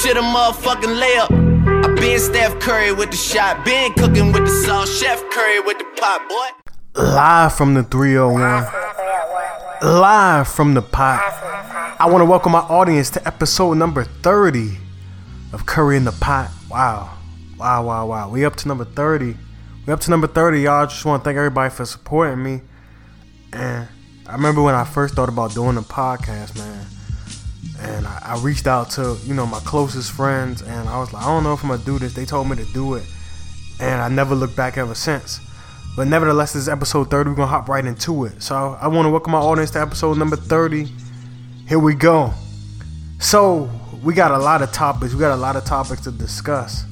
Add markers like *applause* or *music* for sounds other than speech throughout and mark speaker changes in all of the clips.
Speaker 1: Shit a motherfucking layup. I been Steph Curry with the shot, been cooking with the sauce, Chef Curry with the pot, boy.
Speaker 2: Live from the 301. Live from the pot. I want to welcome my audience to episode number 30 of Curry in the Pot. Wow. Wow, wow, wow. We up to number 30. We up to number 30, y'all. Just want to thank everybody for supporting me. And I remember when I first thought about doing a podcast, man. And I, I reached out to, you know, my closest friends and I was like, I don't know if I'm gonna do this. They told me to do it. And I never looked back ever since. But nevertheless, this is episode 30. We're gonna hop right into it. So I want to welcome my audience to episode number 30. Here we go. So we got a lot of topics. We got a lot of topics to discuss.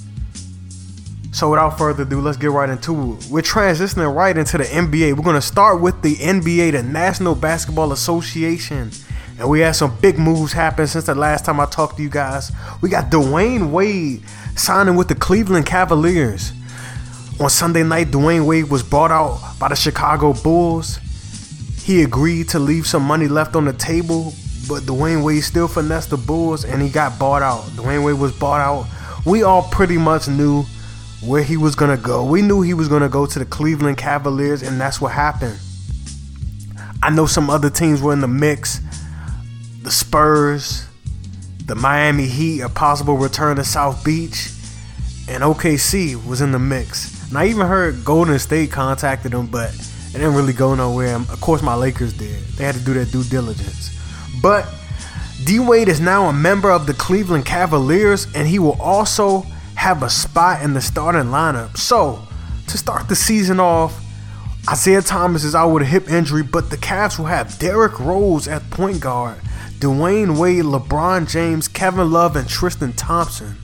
Speaker 2: So without further ado, let's get right into it. We're transitioning right into the NBA. We're gonna start with the NBA, the National Basketball Association. And we had some big moves happen since the last time I talked to you guys. We got Dwyane Wade signing with the Cleveland Cavaliers. On Sunday night, Dwyane Wade was brought out by the Chicago Bulls. He agreed to leave some money left on the table, but Dwyane Wade still finessed the Bulls and he got bought out. Dwyane Wade was bought out. We all pretty much knew where he was gonna go. We knew he was gonna go to the Cleveland Cavaliers, and that's what happened. I know some other teams were in the mix. The Spurs, the Miami Heat, a possible return to South Beach, and OKC was in the mix. And I even heard Golden State contacted him, but it didn't really go nowhere. Of course, my Lakers did. They had to do their due diligence. But D Wade is now a member of the Cleveland Cavaliers, and he will also have a spot in the starting lineup. So, to start the season off, Isaiah Thomas is out with a hip injury, but the Cavs will have Derrick Rose at point guard, Dwyane Wade, LeBron James, Kevin Love, and Tristan Thompson.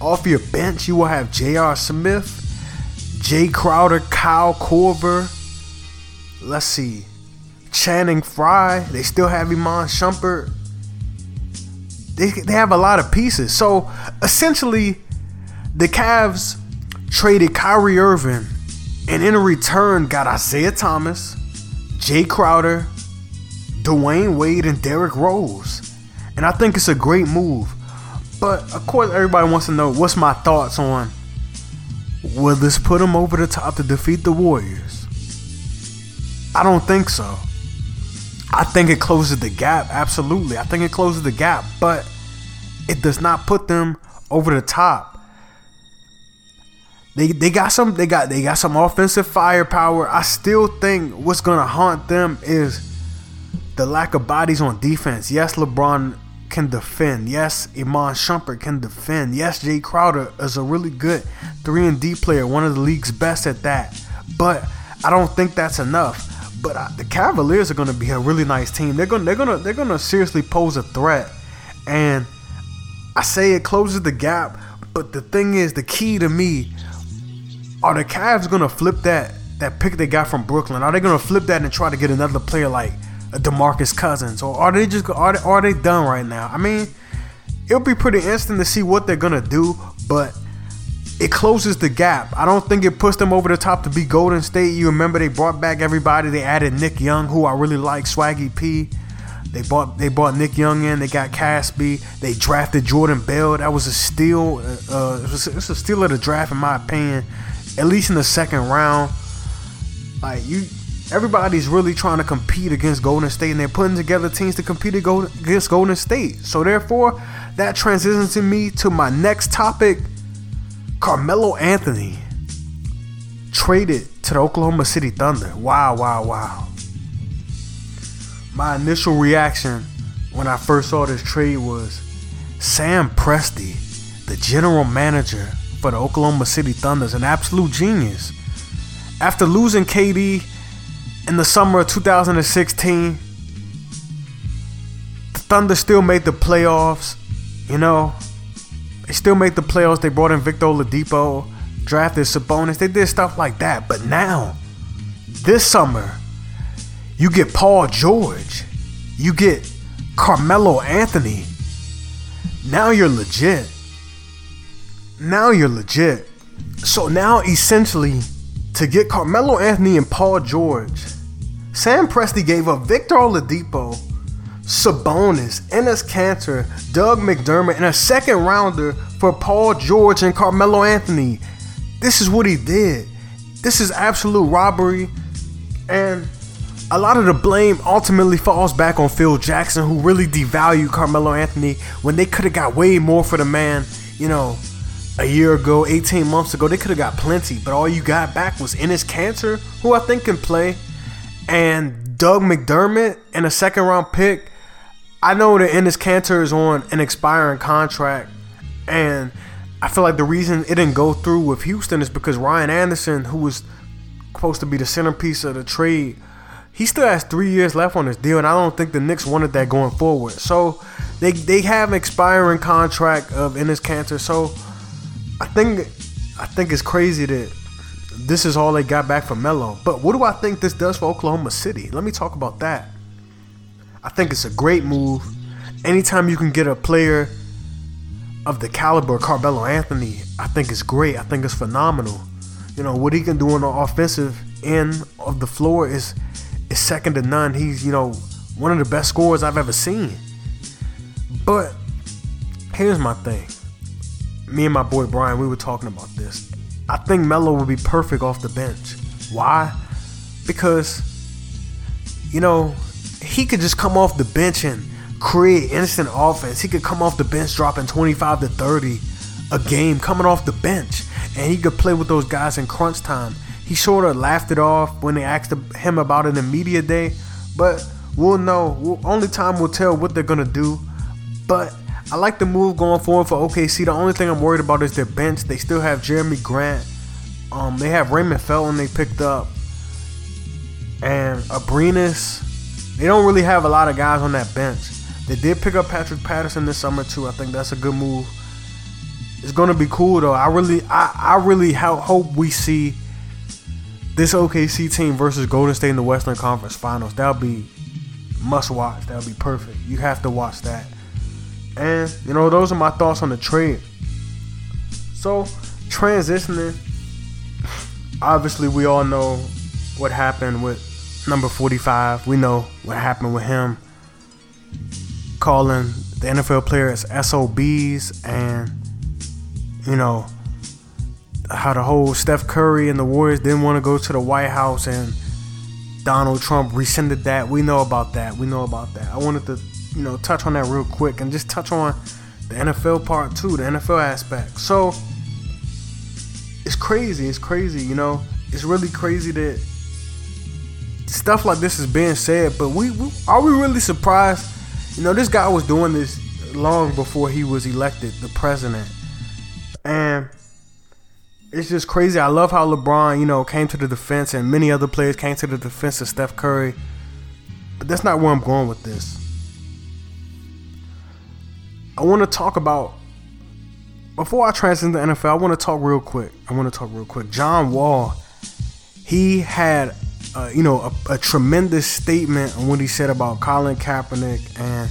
Speaker 2: Off your bench, you will have J.R. Smith, Jae Crowder, Kyle Korver. Let's see. Channing Frye. They still have Iman Shumpert. They, they have a lot of pieces. So essentially, the Cavs traded Kyrie Irving and in return got Isaiah Thomas, Jae Crowder, Dwyane Wade, and Derrick Rose. And I think it's a great move. But of course, everybody wants to know what's my thoughts on will this put them over the top to defeat the Warriors? I don't think so. I think it closes the gap, absolutely. I think it closes the gap, but it does not put them over the top. They, they got some they got they got some offensive firepower. I still think what's gonna haunt them is the lack of bodies on defense. Yes, LeBron can defend. Yes, Iman Shumpert can defend. Yes, Jae Crowder is a really good 3 and D player, one of the league's best at that. But I don't think that's enough. But uh, the Cavaliers are going to be a really nice team. They're going they're going to they're going to seriously pose a threat. And I say it closes the gap, but the thing is the key to me are the Cavs going to flip that that pick they got from Brooklyn? Are they going to flip that and try to get another player like DeMarcus Cousins, or are they just are they, are they done right now? I mean, it'll be pretty interesting to see what they're gonna do, but it closes the gap. I don't think it puts them over the top to be Golden State. You remember they brought back everybody. They added Nick Young, who I really like, Swaggy P. They bought they bought Nick Young in. They got Casspi. They drafted Jordan Bell. That was a steal. Uh, it, was, it was a steal of the draft in my opinion. At least in the second round. Like you, everybody's really trying to compete against Golden State, and they're putting together teams to compete against Golden State. So therefore, that transitions to me to my next topic. Carmelo Anthony traded to the Oklahoma City Thunder. Wow, wow, wow. My initial reaction when I first saw this trade was Sam Presti, the general manager for the Oklahoma City Thunder, is an absolute genius. After losing KD in the summer of 2016, the Thunder still made the playoffs. You know, they still made the playoffs. They brought in Victor Oladipo, drafted Sabonis. They did stuff like that. But now, this summer, you get Paul George, you get Carmelo Anthony. Now you're legit. Now you're legit. So now, essentially, to get Carmelo Anthony and Paul George, Sam Presti gave up Victor Oladipo, Sabonis, Enes Kanter, Doug McDermott, and a second rounder for Paul George and Carmelo Anthony. This is what he did. This is absolute robbery. And a lot of the blame ultimately falls back on Phil Jackson, who really devalued Carmelo Anthony when they could have got way more for the man, you know, a year ago, 18 months ago. They could have got plenty, but all you got back was Enes Kanter, who I think can play, and Doug McDermott and a second round pick. I know that Enes Kanter is on an expiring contract, and I feel like the reason it didn't go through with Houston is because Ryan Anderson, who was supposed to be the centerpiece of the trade, he still has three years left on his deal, and I don't think the Knicks wanted that going forward. So they they have an expiring contract of Enes Kanter. So I think I think it's crazy that this is all they got back from Melo. But what do I think this does for Oklahoma City? Let me talk about that. I think it's a great move. Anytime you can get a player of the caliber of Carmelo Anthony, I think it's great. I think it's phenomenal. You know what he can do on the offensive end of the floor is is second to none. He's you know one of the best scorers I've ever seen. But here's my thing. Me and my boy Brian, we were talking about this. I think Melo would be perfect off the bench. Why? Because you know he could just come off the bench and create instant offense. He could come off the bench dropping 25 to 30 a game coming off the bench. And he could play with those guys in crunch time. He sort of laughed it off when they asked him about it in media day. But we'll know. Only time will tell what they're going to do. But I like the move going forward for OKC. The only thing I'm worried about is their bench. They still have Jerami Grant. Um, they have Raymond Felton they picked up. And Abrines. They don't really have a lot of guys on that bench. They did pick up Patrick Patterson this summer too. I think that's a good move. It's gonna be cool though. I really, I, I really hope we see this OKC team versus Golden State in the Western Conference Finals. That'll be must watch. That'll be perfect. You have to watch that. And you know, those are my thoughts on the trade. So transitioning, obviously we all know what happened with number 45. We know what happened with him calling the NFL players SOBs and, you know, how the whole Steph Curry and the Warriors didn't want to go to the White House and Donald Trump rescinded that. We know about that. We know about that. I wanted to, you know, touch on that real quick and just touch on the NFL part too, the NFL aspect. So it's crazy. It's crazy, you know. It's really crazy that stuff like this is being said, but we, we are we really surprised you know, this guy was doing this long before he was elected the president. And it's just crazy. I love how LeBron, you know, came to the defense and many other players came to the defense of Steph Curry. But that's not where I'm going with this. I want to talk about before I transition to NFL, I want to talk real quick. I want to talk real quick. John Wall, he had uh, you know, a, a, tremendous statement on what he said about Colin Kaepernick, and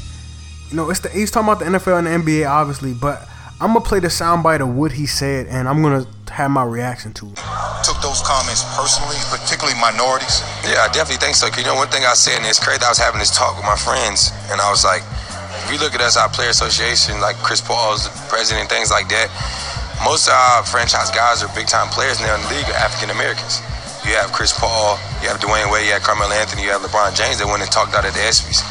Speaker 2: you know, it's the he's talking about the NFL and the NBA, obviously, but I'm gonna play the soundbite of what he said, and I'm gonna have my reaction to it.
Speaker 3: Took those comments personally, particularly minorities.
Speaker 4: Yeah, I definitely think so. Cause you know, one thing I said, and it's crazy. I was having this talk with my friends, and I was like, if you look at us, our player association, like Chris Paul's president, things like that. Most of our franchise guys are big time players now in the league are African Americans. You have Chris Paul, you have Dwyane Wade, you have Carmelo Anthony, you have LeBron James that went and talked out at the ESPYs.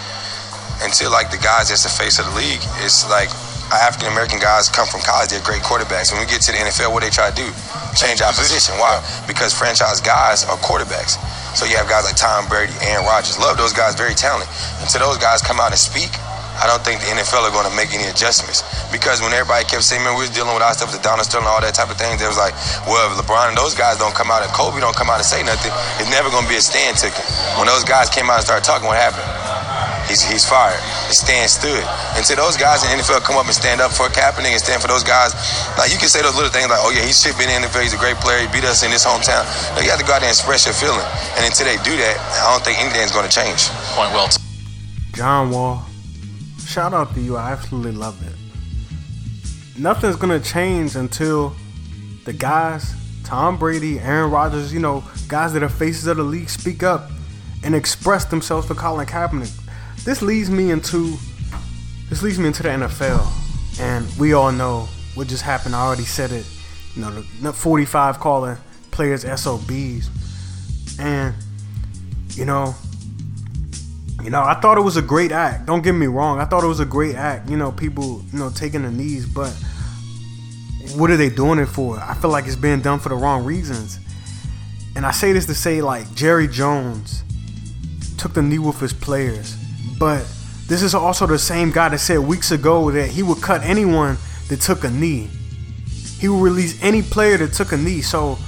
Speaker 4: Until like the guys that's the face of the league, it's like African American guys come from college, they're great quarterbacks. When we get to the NFL, what they try to do? Change our position. Why? Because franchise guys are quarterbacks. So you have guys like Tom Brady, Aaron Rodgers. Love those guys, very talented. Until those guys come out and speak, I don't think the NFL are going to make any adjustments because when everybody kept saying, man, we was dealing with our stuff with Donald Sterling, and all that type of things, it was like, well, if LeBron and those guys don't come out and Kobe don't come out and say nothing, it's never going to be a stand ticket. When those guys came out and started talking, what happened? He's, he's fired. The stand stood. Until those guys in the NFL come up and stand up for Kaepernick and stand for those guys, like you can say those little things like, oh yeah, he should be in the NFL. He's a great player. He beat us in his hometown. No, you have to go out there and express your feeling. And until they do that, I don't think anything's going to change.
Speaker 3: Point well.
Speaker 2: John Wall shout out to you. I absolutely love it. Nothing's gonna change until the guys, Tom Brady, Aaron Rodgers, you know, guys that are faces of the league, speak up and express themselves for Colin Kaepernick. this leads me into this leads me into the NFL, and we all know what just happened. I already said it. You know, the 45 calling players SOBs, and you know, you know, I thought it was a great act. Don't get me wrong. I thought it was a great act. You know, people, you know, taking the knees, but what are they doing it for? I feel like it's being done for the wrong reasons. And I say this to say, like, Jerry Jones took the knee with his players, but this is also the same guy that said weeks ago that he would cut anyone that took a knee. He would release any player that took a knee. So,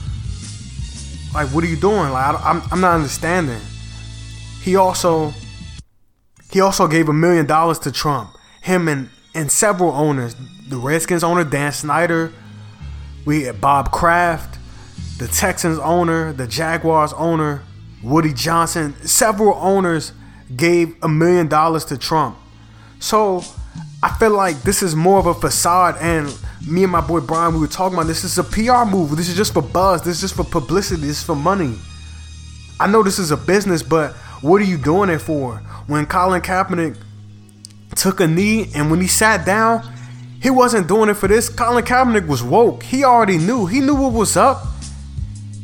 Speaker 2: like, what are you doing? Like, I, I'm, I'm not understanding. He also, he also gave a million dollars to Trump. Him and and several owners, the Redskins owner Dan Snyder, we had Bob Kraft, the Texans owner, the Jaguars owner, Woody Johnson, several owners gave a million dollars to Trump. So I feel like this is more of a facade. And me and my boy Brian, we were talking about this. This is a PR move. This is just for buzz. This is just for publicity. This is for money. I know this is a business, but what are you doing it for? When Colin Kaepernick took a knee and when he sat down, he wasn't doing it for this. Colin Kaepernick was woke. He already knew. He knew what was up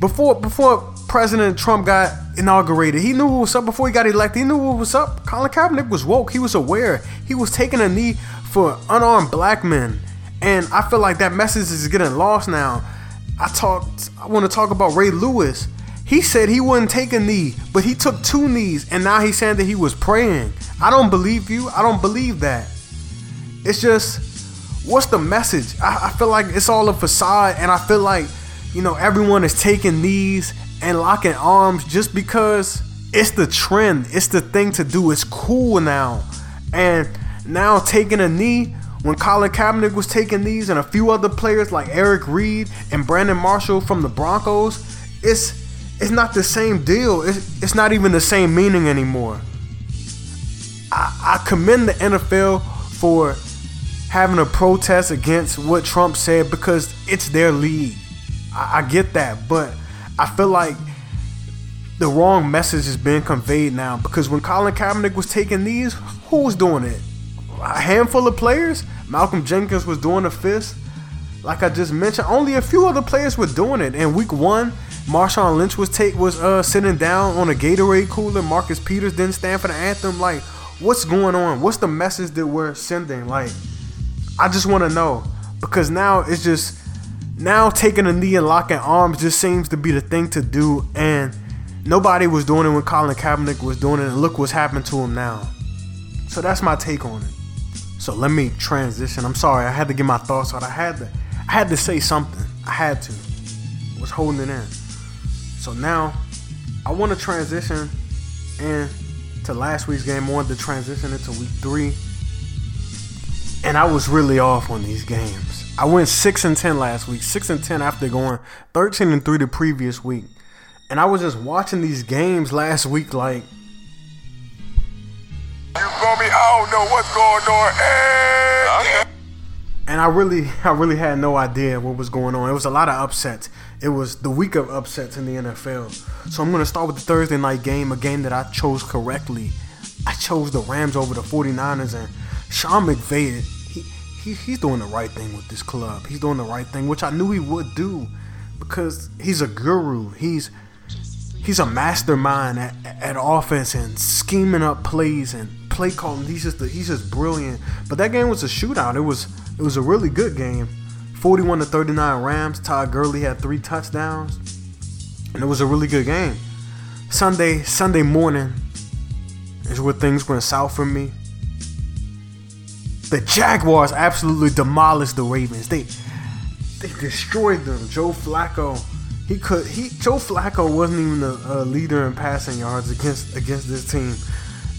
Speaker 2: before before President Trump got inaugurated. He knew what was up before he got elected. He knew what was up. Colin Kaepernick was woke. He was aware. He was taking a knee for unarmed black men. And I feel like that message is getting lost now. I talked I want to talk about Ray Lewis. He said he wouldn't take a knee, but he took two knees and now he's saying that he was praying. I don't believe you. I don't believe that. It's just what's the message? I, I feel like it's all a facade and I feel like you know, everyone is taking knees and locking arms just because it's the trend. It's the thing to do. It's cool now. And now taking a knee, when Colin Kaepernick was taking knees and a few other players like Eric Reid and Brandon Marshall from the Broncos, it's it's not the same deal. It's, it's not even the same meaning anymore. I, I commend the NFL for having a protest against what Trump said because it's their league. I, I get that, but I feel like the wrong message is being conveyed now because when Colin Kaepernick was taking these, who was doing it? A handful of players. Malcolm Jenkins was doing a fist. Like I just mentioned, only a few other players were doing it. In week one, Marshawn Lynch was take was uh sitting down on a Gatorade cooler. Marcus Peters didn't stand for the anthem. Like, what's going on? What's the message that we're sending? Like, I just want to know because now it's just now taking a knee and locking arms just seems to be the thing to do, and nobody was doing it when Colin Kaepernick was doing it, and look what's happened to him now. So that's my take on it. So let me transition. I'm sorry, I had to get my thoughts out. I had to, I had to say something. I had to. Was holding it in. So now, I want to transition and to last week's game. I wanted to transition into week three, and I was really off on these games. I went six and ten last week, six and ten after going thirteen and three the previous week, and I was just watching these games last week like.
Speaker 5: You feel me? I don't know what's going on. Hey. Okay.
Speaker 2: And I really, *laughs* I really had no idea what was going on. It was a lot of upsets. It was the week of upsets in the NFL. So I'm gonna start with the Thursday night game, a game that I chose correctly. I chose the Rams over the 49ers, and Sean McVay he, he's doing the right thing with this club. He's doing the right thing, which I knew he would do because he's a guru. He's he's a mastermind at, at offense and scheming up plays and play calling. He's just he's just brilliant. But that game was a shootout. It was it was a really good game. 41 to 39 Rams. Todd Gurley had three touchdowns. And it was a really good game. Sunday Sunday morning is where things went south for me the Jaguars absolutely demolished the Ravens. They they destroyed them. Joe Flacco, he could he Joe Flacco wasn't even a, a leader in passing yards against against this team.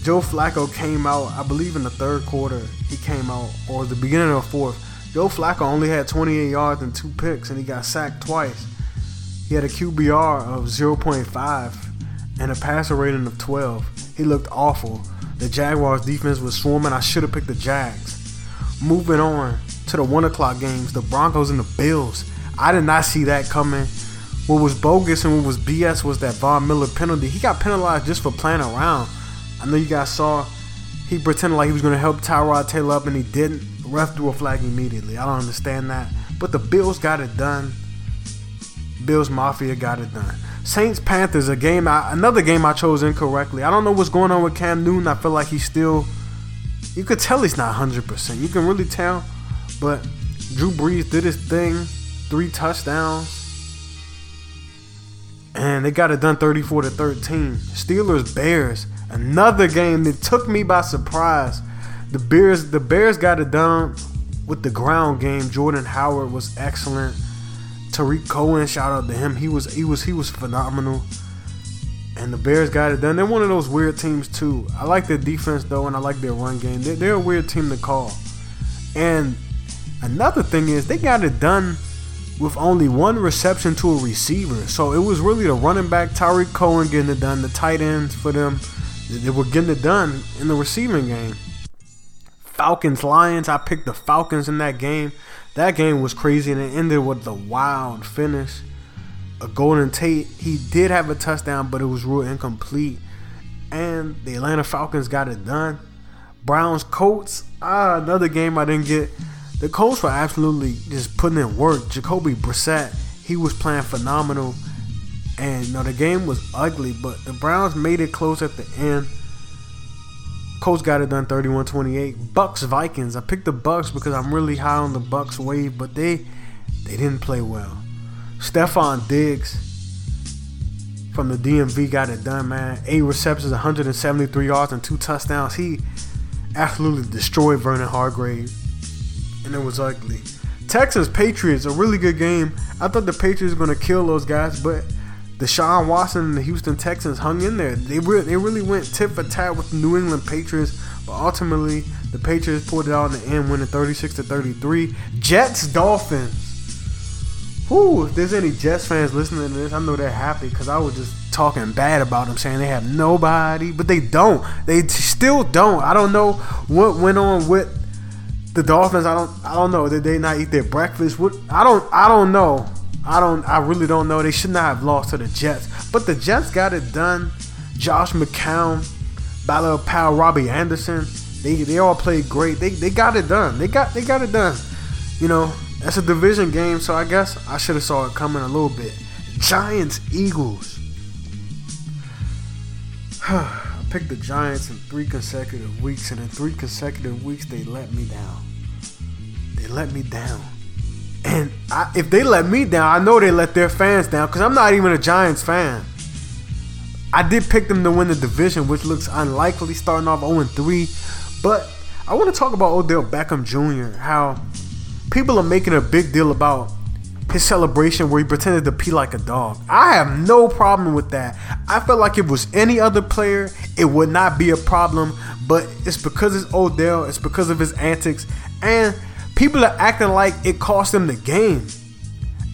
Speaker 2: Joe Flacco came out, I believe in the third quarter, he came out, or the beginning of the fourth. Joe Flacco only had 28 yards and two picks, and he got sacked twice. He had a QBR of 0.5 and a passer rating of 12. He looked awful. The Jaguars defense was swarming. I should have picked the Jags. Moving on to the one o'clock games, the Broncos and the Bills. I did not see that coming. What was bogus and what was BS was that Von Miller penalty. He got penalized just for playing around. I know you guys saw he pretended like he was going to help Tyrod Taylor up and he didn't. The ref threw a flag immediately. I don't understand that. But the Bills got it done. Bills Mafia got it done. Saints Panthers, a game, I, another game I chose incorrectly. I don't know what's going on with Cam Newton. I feel like he's still, you could tell he's not 100%. You can really tell. But Drew Brees did his thing, three touchdowns, and they got it done 34 to 13. Steelers Bears, another game that took me by surprise. The Bears, the Bears got it done with the ground game. Jordan Howard was excellent. Tarik Cohen, shout out to him. He was he was he was phenomenal. And the Bears got it done. They're one of those weird teams too. I like their defense though, and I like their run game. They're, they're a weird team to call. And another thing is they got it done with only one reception to a receiver. So it was really the running back Tarik Cohen getting it done, the tight ends for them. They were getting it done in the receiving game. Falcons Lions. I picked the Falcons in that game. That game was crazy and it ended with a wild finish. A Golden Tate, he did have a touchdown, but it was real incomplete. And the Atlanta Falcons got it done. Browns Colts, ah, another game I didn't get. The Colts were absolutely just putting in work. Jacoby Brissett, he was playing phenomenal. And you know, the game was ugly, but the Browns made it close at the end. Colts got it done 31-28. Bucks Vikings. I picked the Bucks because I'm really high on the Bucks wave, but they they didn't play well. Stefon Diggs from the DMV got it done, man. Eight receptions, 173 yards, and two touchdowns. He absolutely destroyed Vernon Hargrave, and it was ugly. Texans Patriots, a really good game. I thought the Patriots were to kill those guys, but Deshaun Watson and the Houston Texans hung in there. They re- they really went tit for tat with the New England Patriots, but ultimately the Patriots pulled it out in the end, winning 36 to 33. Jets Dolphins. Whew, if there's any Jets fans listening to this, I know they're happy because I was just talking bad about them, saying they have nobody, but they don't. They still don't. I don't know what went on with the Dolphins. I don't. I don't know. Did they not eat their breakfast? What? I don't. I don't know. I don't. I really don't know. They should not have lost to the Jets, but the Jets got it done. Josh McCown, Bilal Powell, Robbie Anderson. They they all played great. They they got it done. They got they got it done. You know, that's a division game, so I guess I should have saw it coming a little bit. Giants Eagles. *sighs* I picked the Giants in three consecutive weeks, and in three consecutive weeks they let me down. They let me down. And I, if they let me down, I know they let their fans down because I'm not even a Giants fan. I did pick them to win the division, which looks unlikely, starting off 0 3. But I want to talk about Odell Beckham Jr. How people are making a big deal about his celebration where he pretended to pee like a dog. I have no problem with that. I felt like if it was any other player, it would not be a problem. But it's because it's Odell, it's because of his antics, and people are acting like it cost them the game.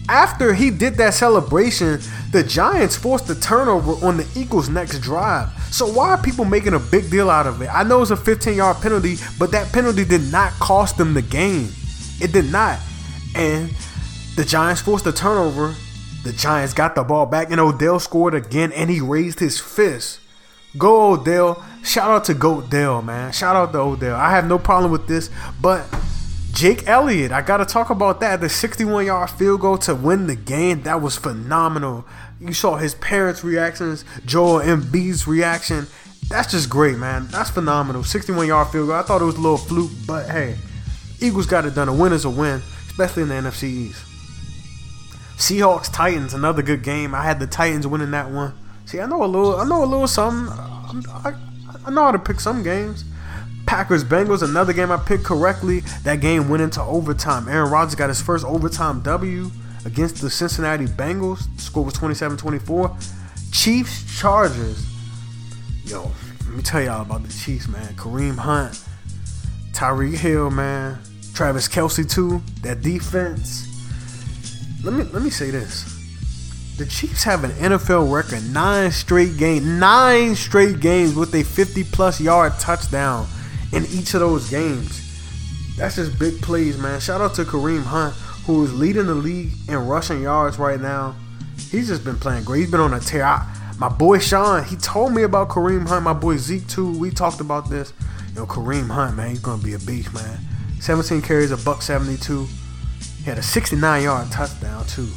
Speaker 2: After he did that celebration, the Giants forced the turnover on the Eagles' next drive. So why are people making a big deal out of it? I know it's a 15-yard penalty, but that penalty did not cost them the game. It did not. And the Giants forced the turnover. The Giants got the ball back, and Odell scored again, and he raised his fist. Go Odell. Shout out to Goat Dell, man. Shout out to Odell. I have no problem with this, but Jake Elliott, I got to talk about that. The 61 yard field goal to win the game, that was phenomenal. You saw his parents' reactions, Joel Embiid's reaction. That's just great, man. That's phenomenal. 61 yard field goal. I thought it was a little fluke, but hey, Eagles got it done. A win is a win, especially in the NFC East. Seahawks Titans, another good game. I had the Titans winning that one. See, I know a little, I know a little something. I, I know how to pick some games. Packers Bengals, another game I picked correctly. That game went into overtime. Aaron Rodgers got his first overtime W against the Cincinnati Bengals. The score was 27 24. Chiefs Chargers. Yo, let me tell y'all about the Chiefs, man. Kareem Hunt, Tyreek Hill, man. Travis Kelce, too. That defense. Let me let me say this. The Chiefs have an NFL record, nine straight games, nine straight games with a 50 plus yard touchdown in each of those games. That's just big plays, man. Shout out to Kareem Hunt, who is leading the league in rushing yards right now. He's just been playing great. He's been on a tear. I, my boy Sean, he told me about Kareem Hunt. My boy Zeke too. We talked about this. Yo, Kareem Hunt, man, he's gonna be a beast, man. 17 carries, a buck 72. He had a 69 yard touchdown too.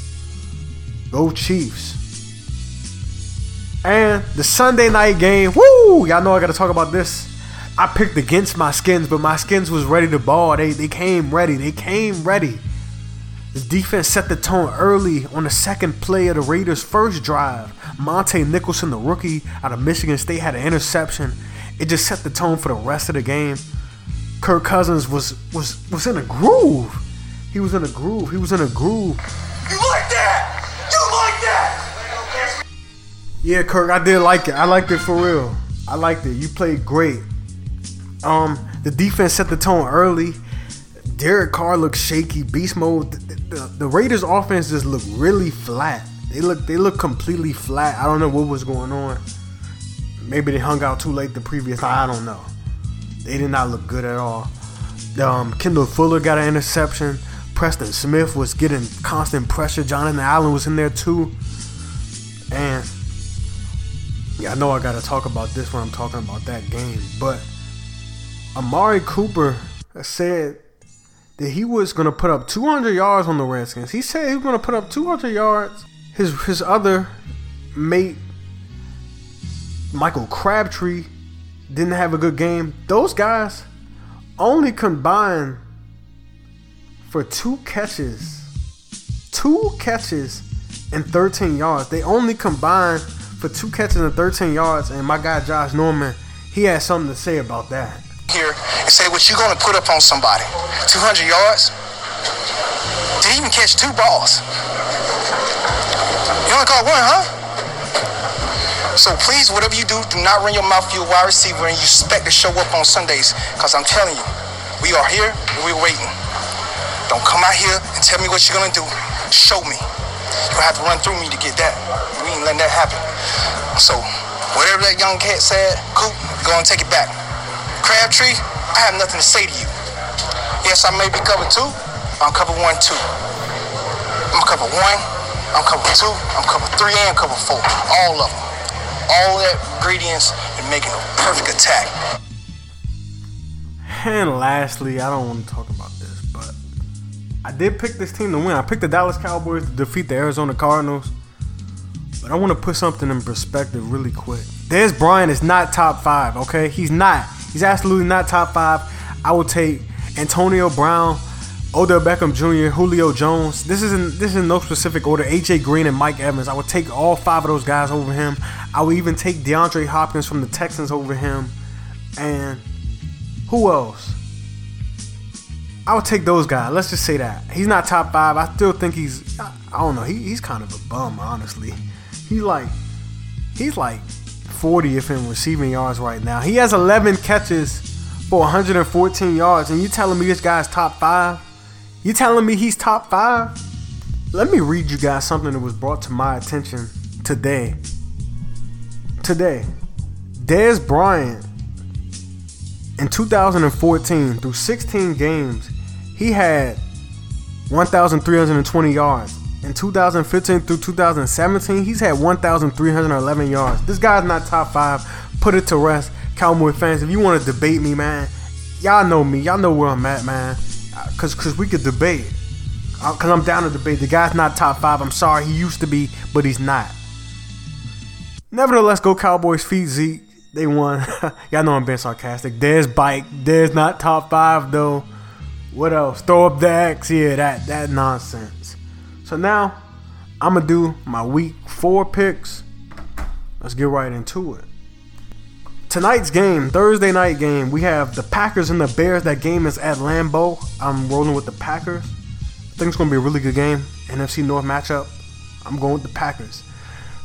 Speaker 2: Go Chiefs. And the Sunday night game, woo! Y'all know I gotta talk about this. I picked against my skins, but my skins was ready to ball. They they came ready. They came ready. The defense set the tone early on the second play of the Raiders' first drive. Montae Nicholson, the rookie out of Michigan State, had an interception. It just set the tone for the rest of the game. Kirk Cousins was was was in a groove. He was in a groove. He was in a groove.
Speaker 5: You like that? You like that?
Speaker 2: Yeah, Kirk, I did like it. I liked it for real. I liked it. You played great. Um, the defense set the tone early. Derek Carr looked shaky, beast mode. The, the, the Raiders' offense just looked really flat. They look they look completely flat. I don't know what was going on. Maybe they hung out too late the previous. I don't know. They did not look good at all. Um, Kendall Fuller got an interception. Preston Smith was getting constant pressure. Jonathan Allen was in there too. And yeah, I know I gotta talk about this when I'm talking about that game. But Amari Cooper said that he was gonna put up 200 yards on the Redskins. He said he was gonna put up 200 yards. His his other mate, Michael Crabtree, didn't have a good game. Those guys only combined for two catches, two catches and 13 yards. They only combined for two catches and 13 yards. And my guy Josh Norman, he had something to say about that.
Speaker 6: Here and say what you're going to put up on somebody. 200 yards. Did he even catch two balls? You only caught one, huh? So please, whatever you do, do not run your mouth to your wide receiver and you expect to show up on Sundays. Because I'm telling you, we are here and we're waiting. Don't come out here and tell me what you're going to do. Show me. You're have to run through me to get that. We ain't letting that happen. So, whatever that young cat said, Coop, go and take it back. Crabtree, I have nothing to say to you. Yes, I may be cover two, I'm cover one too. I'm cover one, I'm cover two, I'm cover three, and cover four. All of them. All the ingredients in making a perfect attack.
Speaker 2: And lastly, I don't want to talk about this, but I did pick this team to win. I picked the Dallas Cowboys to defeat the Arizona Cardinals. But I want to put something in perspective really quick. Dez Bryant is not top five, okay? He's not. He's absolutely not top five. I will take Antonio Brown, Odell Beckham Jr., Julio Jones. This isn't this is no specific order. AJ Green and Mike Evans. I would take all five of those guys over him. I would even take DeAndre Hopkins from the Texans over him. And who else? I would take those guys. Let's just say that he's not top five. I still think he's. I, I don't know. He, he's kind of a bum, honestly. He's like, he's like 40th in receiving yards right now. He has 11 catches for 114 yards, and you telling me this guy's top five? You telling me he's top five? Let me read you guys something that was brought to my attention today. Today, Dez Bryant in 2014 through 16 games, he had 1,320 yards. In 2015 through 2017, he's had 1,311 yards. This guy's not top five. Put it to rest, Cowboy fans. If you want to debate me, man, y'all know me. Y'all know where I'm at, man. Cause, cause we could debate. Uh, Cause I'm down to debate. The guy's not top five. I'm sorry, he used to be, but he's not. Nevertheless, go Cowboys. Feed Zeke. They won. *laughs* Y'all know I'm being sarcastic. There's bike. There's not top five though. What else? Throw up the X. Yeah, that that nonsense. So now I'm gonna do my week four picks. Let's get right into it. Tonight's game, Thursday night game, we have the Packers and the Bears. That game is at Lambeau. I'm rolling with the Packers. I think it's gonna be a really good game. NFC North matchup. I'm going with the Packers.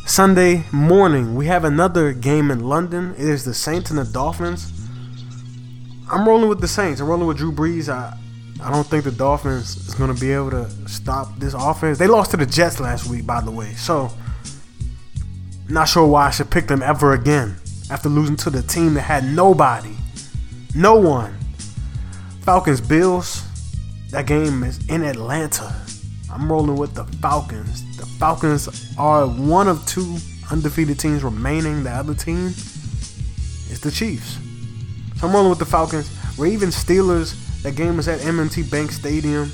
Speaker 2: Sunday morning, we have another game in London. It is the Saints and the Dolphins. I'm rolling with the Saints. I'm rolling with Drew Brees. I, I don't think the Dolphins is going to be able to stop this offense. They lost to the Jets last week, by the way. So, not sure why I should pick them ever again after losing to the team that had nobody. No one. Falcons Bills. That game is in Atlanta. I'm rolling with the Falcons. The Falcons are one of two undefeated teams remaining. The other team is the Chiefs. So I'm rolling with the Falcons. Ravens Steelers. That game is at M&T Bank Stadium.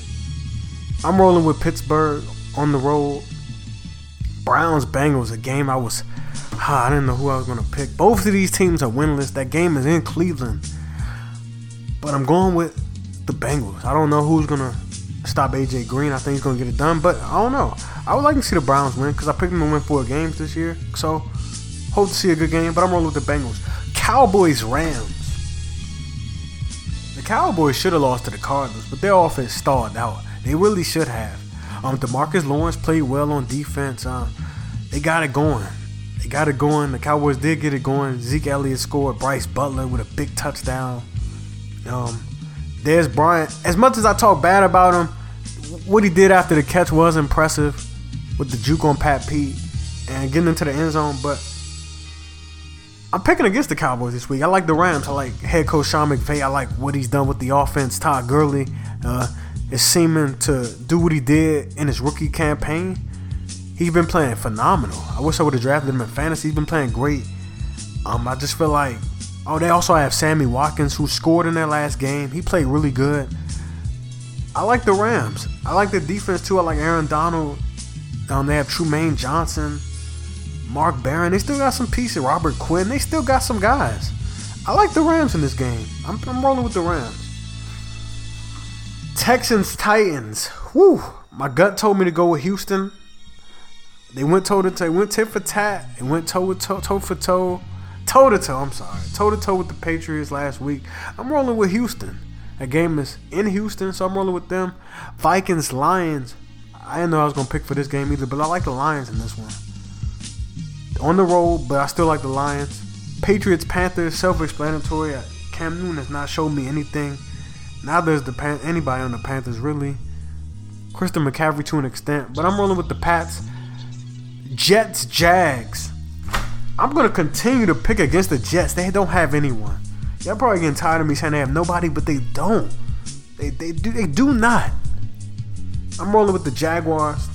Speaker 2: I'm rolling with Pittsburgh on the road. Browns Bengals, a game I was ah, I didn't know who I was gonna pick. Both of these teams are winless. That game is in Cleveland. But I'm going with the Bengals. I don't know who's gonna stop AJ Green. I think he's gonna get it done, but I don't know. I would like to see the Browns win because I picked them to win four games this year. So hope to see a good game, but I'm rolling with the Bengals. Cowboys Rams. Cowboys should have lost to the Cardinals, but their offense stalled out. They really should have. Um, Demarcus Lawrence played well on defense. Um, they got it going. They got it going. The Cowboys did get it going. Zeke Elliott scored. Brice Butler with a big touchdown. Um, Dez Bryant. As much as I talk bad about him, what he did after the catch was impressive with the juke on Pat Pete and getting into the end zone. But I'm picking against the Cowboys this week. I like the Rams. I like head coach Sean McVay. I like what he's done with the offense. Todd Gurley uh, is seeming to do what he did in his rookie campaign. He's been playing phenomenal. I wish I would have drafted him in fantasy. He's been playing great. Um, I just feel like, oh, they also have Sammy Watkins who scored in their last game. He played really good. I like the Rams. I like the defense too. I like Aaron Donald. Um, they have Trumaine Johnson, Mark Barron. They still got some pieces. Robert Quinn. They still got some guys. I like the Rams in this game. I'm, I'm rolling with the Rams. Texans Titans. Whew. My gut told me to go with Houston. They went toe to toe, went tit for tat, They went toe to toe, toe for toe, toe to toe. I'm sorry, toe to toe with the Patriots last week. I'm rolling with Houston. That game is in Houston, so I'm rolling with them. Vikings Lions. I didn't know I was gonna pick for this game either, but I like the Lions in this one. On the road, but I still like the Lions. Patriots Panthers, self-explanatory. Uh, Cam Newton has not showed me anything. Now there's the Pan- anybody on the Panthers really. Christian McCaffrey to an extent, but I'm rolling with the Pats. Jets Jags. I'm gonna continue to pick against the Jets. They don't have anyone. Y'all probably getting tired of me saying they have nobody, but they don't. They they do they do not. I'm rolling with the Jaguars.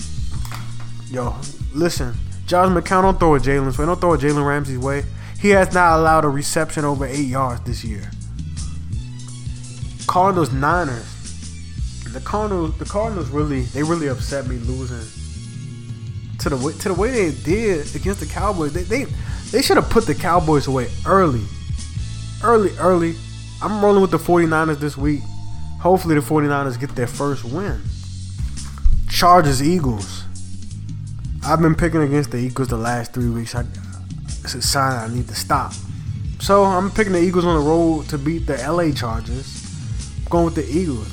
Speaker 2: Yo, listen, Josh McCown don't throw a Jalen's way. Don't throw a Jalen Ramsey's way. He has not allowed a reception over eight yards this year. Cardinals Niners. The Cardinals the Cardinals really they really upset me losing to the way to the way they did against the Cowboys. They they, they should have put the Cowboys away early. Early, early. I'm rolling with the 49ers this week. Hopefully the 49ers get their first win. Chargers Eagles. I've been picking against the Eagles the last three weeks. I, it's a sign I need to stop. So I'm picking the Eagles on the road to beat the LA Chargers. I'm going with the Eagles.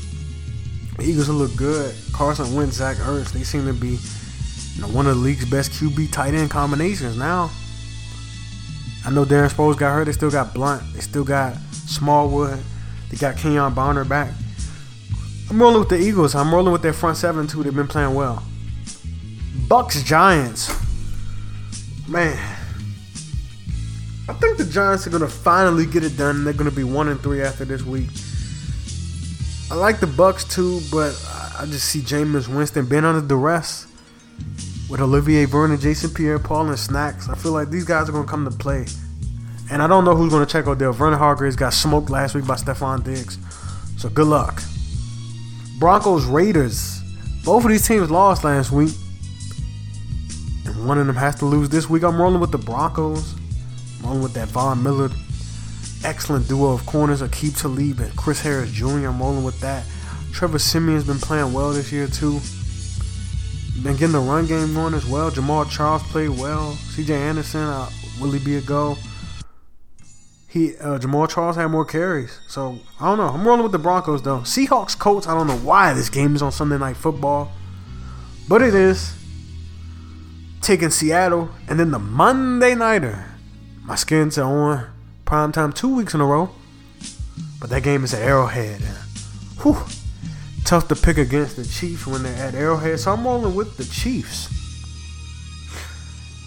Speaker 2: The Eagles look good. Carson Wentz, Zach Ertz, they seem to be you know, one of the league's best QB tight end combinations now. I know Darren Sproles got hurt. They still got Blunt. They still got Smallwood. They got Kenjon Barner back. I'm rolling with the Eagles. I'm rolling with their front seven too. They've been playing well. Bucks Giants. Man, I think the Giants are gonna finally get it done. They're gonna be one and three after this week. I like the Bucks too, but I just see Jameis Winston being under duress with Olivier Vernon, Jason Pierre-Paul, and Snacks. I feel like these guys are gonna come to play. And I don't know who's gonna check out Odell. Vernon Hargreaves got smoked last week by Stefon Diggs. So good luck. Broncos Raiders. Both of these teams lost last week. One of them has to lose this week. I'm rolling with the Broncos. I'm rolling with that Von Miller. Excellent duo of corners, Aqib Talib and Chris Harris Jr. I'm rolling with that. Trevor Siemian's been playing well this year too. Been getting the run game going as well. Jamaal Charles played well. C.J. Anderson, uh, will he be a go? He uh, Jamaal Charles had more carries, so I don't know. I'm rolling with the Broncos though. Seahawks Colts. I don't know why this game is on Sunday Night Football, but it is. Taking Seattle, and then the Monday nighter. My skins are on prime time two weeks in a row, but that game is at Arrowhead. Whew, tough to pick against the Chiefs when they're at Arrowhead, so I'm rolling with the Chiefs.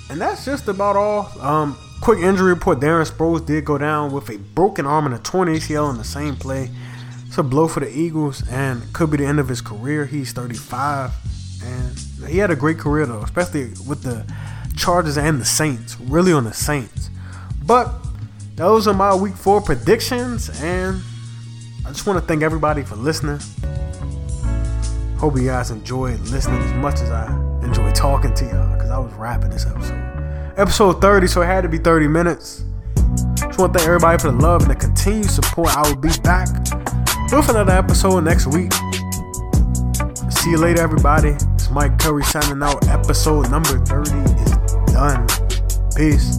Speaker 2: And that's just about all. Um, quick injury report: Darren Sproles did go down with a broken arm and a torn ACL in the same play. It's a blow for the Eagles, and could be the end of his career. He's 35, he had a great career though, especially with the Chargers and the Saints. Really on the Saints, but those are my week four predictions, and I just want to thank everybody for listening. Hope you guys enjoyed listening as much as I enjoy talking to y'all because I was rapping this episode. Episode 30, so it had to be 30 minutes. Just want to thank everybody for the love and the continued support. I will be back with another episode next week. See you later, everybody. Mike Curry signing out. Episode number 30 is done. Peace.